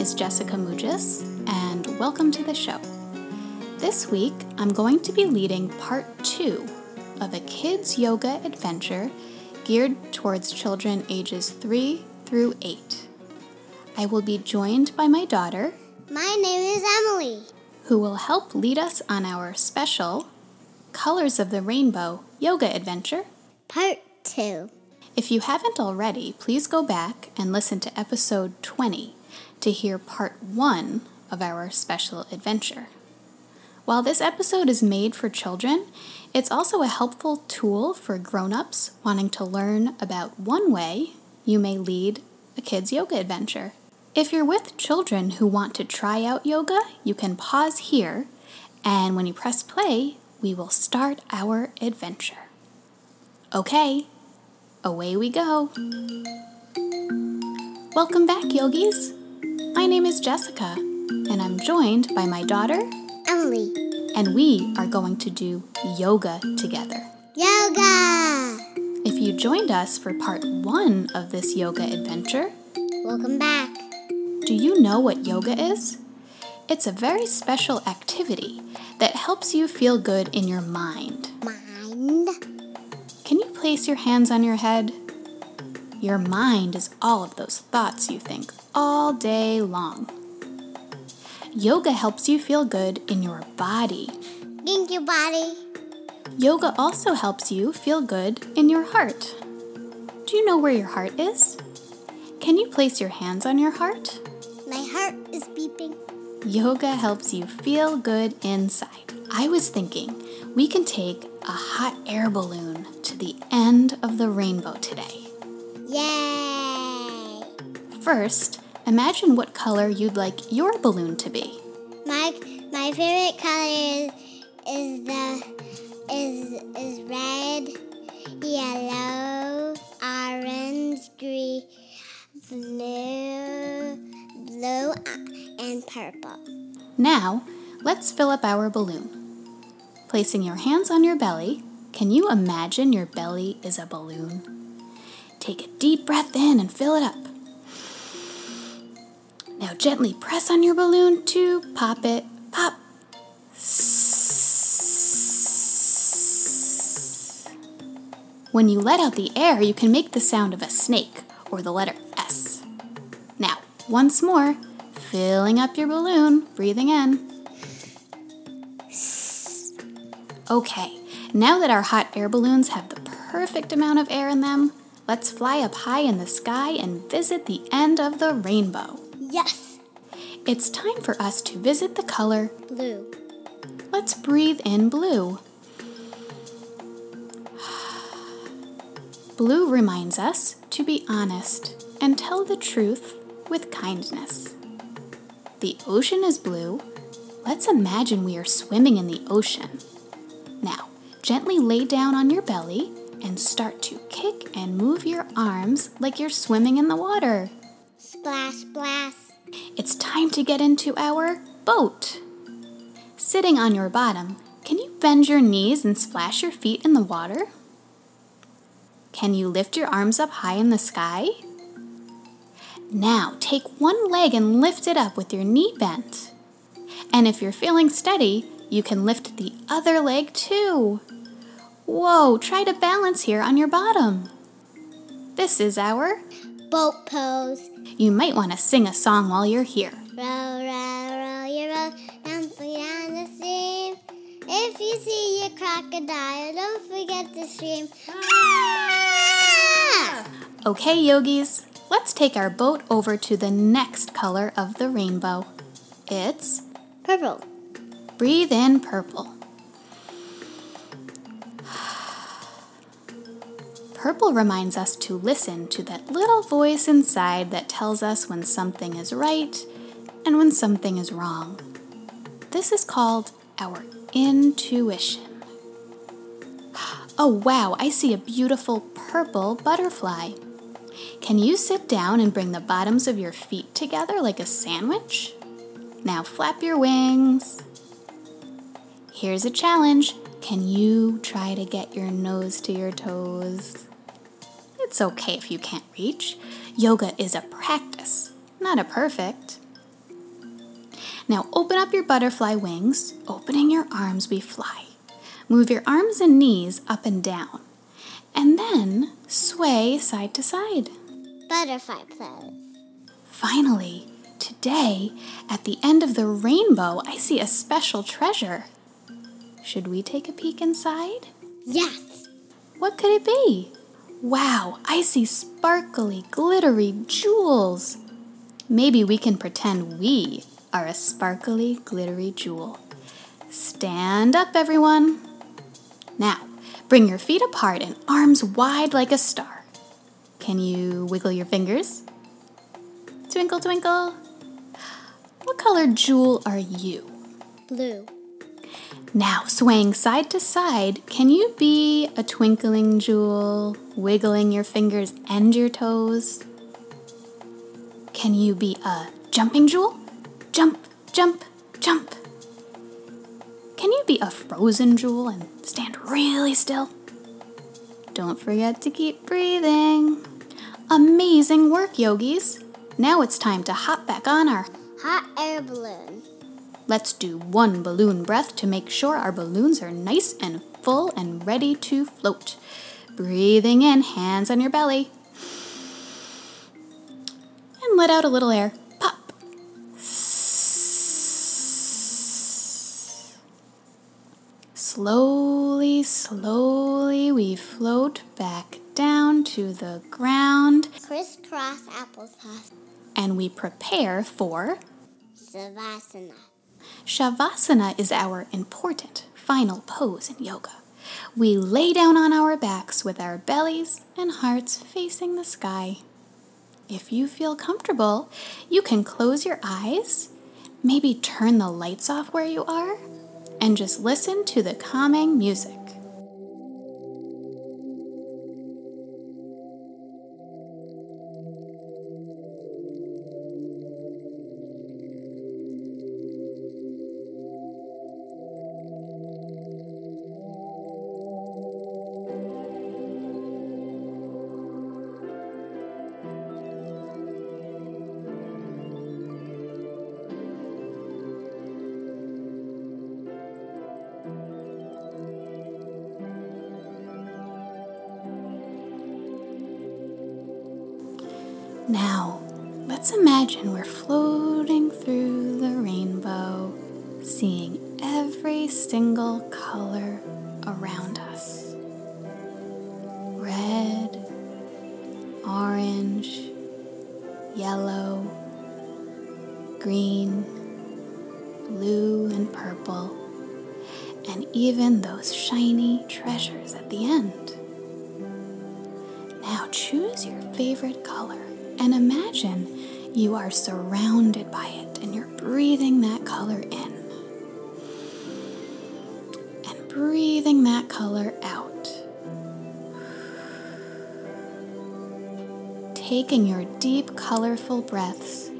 is Jessica Mugis, and welcome to the show. This week, I'm going to be leading part two of a kids yoga adventure geared towards children ages three through eight. I will be joined by my daughter, My name is Emily. who will help lead us on our special Colors of the Rainbow yoga adventure. Part 2. If you haven't already, please go back and listen to episode 20 to hear part 1 of our special adventure. While this episode is made for children, it's also a helpful tool for grown ups wanting to learn about one way you may lead a kids' yoga adventure. If you're with children who want to try out yoga, you can pause here, and when you press play, we will start our adventure. Okay, away we go. Welcome back, yogis. My name is Jessica, and I'm joined by my daughter, Emily. and we are going to do yoga together. Yoga! If you joined us for part one of this yoga adventure, Welcome back. do you know what yoga is? It's a very special activity that helps you feel good in your mind. Mind. Can you place your hands on your head? Your mind is all of those thoughts you think all day long. Yoga helps you feel good in your body. Thank you, body. Yoga also helps you feel good in your heart. Do you know where your heart is? Can you place your hands on your heart? My heart is beeping. Yoga helps you feel good inside. I was thinking we can take a hot air balloon to the end of the rainbow today. Yay! First, imagine what color you'd like your balloon to be. My my favorite color is, is the is is red, yellow, orange, green, blue, blue, uh, and purple. Now, let's fill up our balloon. Placing your hands on your belly, can you imagine your belly is a balloon? Take a deep breath in and fill it up. Now, gently press on your balloon to pop it. Pop. When you let out the air, you can make the sound of a snake or the letter S. Now, once more, filling up your balloon, breathing in. Okay, now that our hot air balloons have the perfect amount of air in them, let's fly up high in the sky and visit the end of the rainbow. Yes, It's time for us to visit the color. blue. Let's breathe in blue. Blue reminds us to be honest and tell the truth with kindness. The ocean is blue. Let's imagine we are swimming in the ocean. Now, gently lay down on your belly and start to kick and move your arms like you're swimming in the water. Splash, splash. Time to get into our boat. Sitting on your bottom, can you bend your knees and splash your feet in the water? Can you lift your arms up high in the sky? Now take one leg and lift it up with your knee bent. And if you're feeling steady, you can lift the other leg too. Whoa, try to balance here on your bottom. This is our. Boat pose. You might want to sing a song while you're here. Row, row, row your boat down beyond the stream. If you see a crocodile, don't forget to scream. Ah! Okay, yogis, let's take our boat over to the next color of the rainbow. It's Purple. breathe in purple. Purple reminds us to listen to that little voice inside that tells us when something is right and when something is wrong. This is called our intuition. Oh, wow, I see a beautiful purple butterfly. Can you sit down and bring the bottoms of your feet together like a sandwich? Now flap your wings. Here's a challenge. Can you try to get your nose to your toes? It's okay if you can't reach. Yoga is a practice, not a perfect. Now open up your butterfly wings. Opening your arms, we fly. Move your arms and knees up and down. And then sway side to side. Butterfly pose. Finally, today, at the end of the rainbow, I see a special treasure. Should we take a peek inside? Yes. What could it be? Wow, I see sparkly, glittery jewels. Maybe we can pretend we are a sparkly, glittery jewel. Stand up, everyone. Now, bring your feet apart and arms wide like a star. Can you wiggle your fingers? Twinkle, twinkle. What color jewel are you? Blue. Now, swaying side to side, can you be a twinkling jewel, wiggling your fingers and your toes? Can you be a jumping jewel? Jump, jump, jump. Can you be a frozen jewel and stand really still? Don't forget to keep breathing. Amazing work, yogis. Now it's time to hop back on our Hot air balloon. Let's do one balloon breath to make sure our balloons are nice and full and ready to float. Breathing in, hands on your belly. And let out a little air. Slowly, slowly, we float back down to the ground Crisscross applesauce. and we prepare for Savasana. Shavasana is our important final pose in yoga. We lay down on our backs with our bellies and hearts facing the sky. If you feel comfortable, you can close your eyes, maybe turn the lights off where you are, and just listen to the calming music. Imagine we're floating through the rainbow, seeing every single color around us red, orange, yellow, green, blue, and purple, and even those shiny treasures at the end. Now choose your favorite color and imagine you are surrounded by it and you're breathing that color in and breathing that color out. Taking your deep, colorful breaths,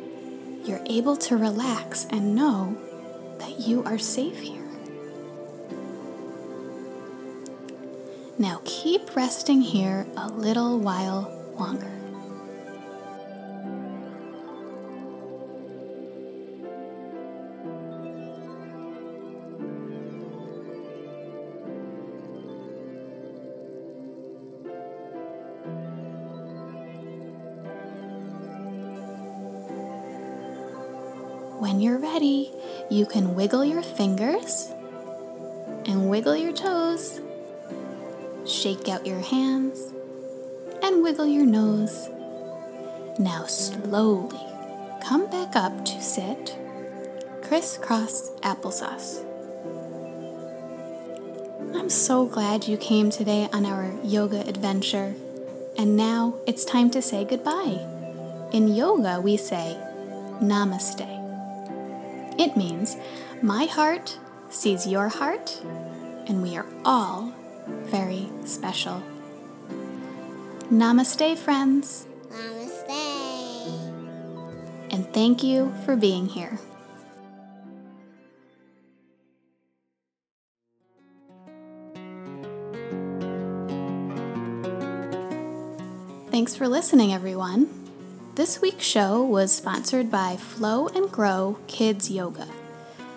you're able to relax and know that you are safe here. Now keep resting here a little while longer. When you're ready, you can wiggle your fingers and wiggle your toes. Shake out your hands and wiggle your nose. Now, slowly come back up to sit crisscross applesauce. I'm so glad you came today on our yoga adventure. And now it's time to say goodbye. In yoga, we say namaste. It means my heart sees your heart, and we are all very special. Namaste, friends, Namaste. and thank you for being here. Thanks for listening, everyone. This week's show was sponsored by Flow and Grow Kids Yoga.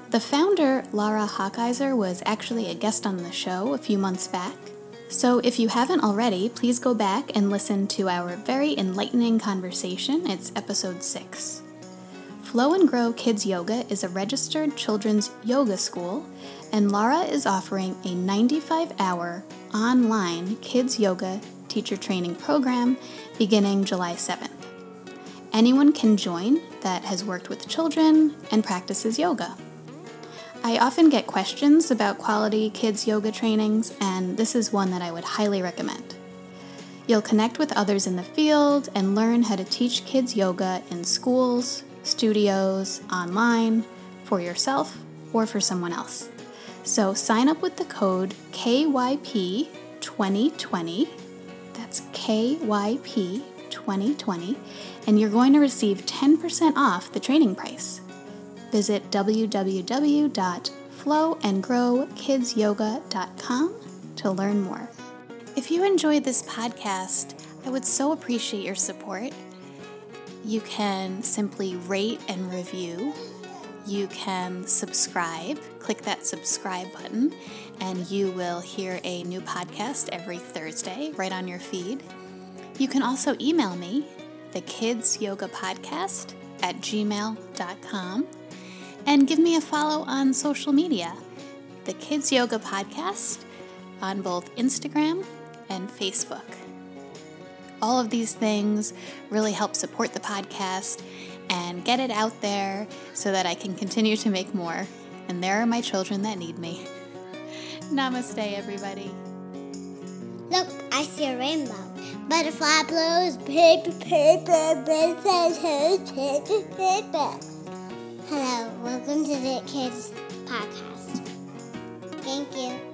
The founder, Lara Hochheiser, was actually a guest on the show a few months back. So if you haven't already, please go back and listen to our very enlightening conversation. It's episode 6. Flow and Grow Kids Yoga is a registered children's yoga school, and Lara is offering a 95 hour online kids yoga teacher training program beginning July 7th. Anyone can join that has worked with children and practices yoga. I often get questions about quality kids yoga trainings, and this is one that I would highly recommend. You'll connect with others in the field and learn how to teach kids yoga in schools, studios, online, for yourself, or for someone else. So sign up with the code KYP2020. That's KYP2020, and you're going to receive 10% off the training price visit www.flowandgrowkidsyoga.com to learn more. If you enjoyed this podcast, I would so appreciate your support. You can simply rate and review. You can subscribe. Click that subscribe button, and you will hear a new podcast every Thursday right on your feed. You can also email me, the Kids Yoga Podcast at gmail.com and give me a follow on social media the Kids Yoga Podcast on both Instagram and Facebook. All of these things really help support the podcast and get it out there so that I can continue to make more. And there are my children that need me. Namaste, everybody. Look, I see a rainbow. Butterfly blows paper, paper, butterfly paper, paper. Hello, welcome to the Kids Podcast. Thank you.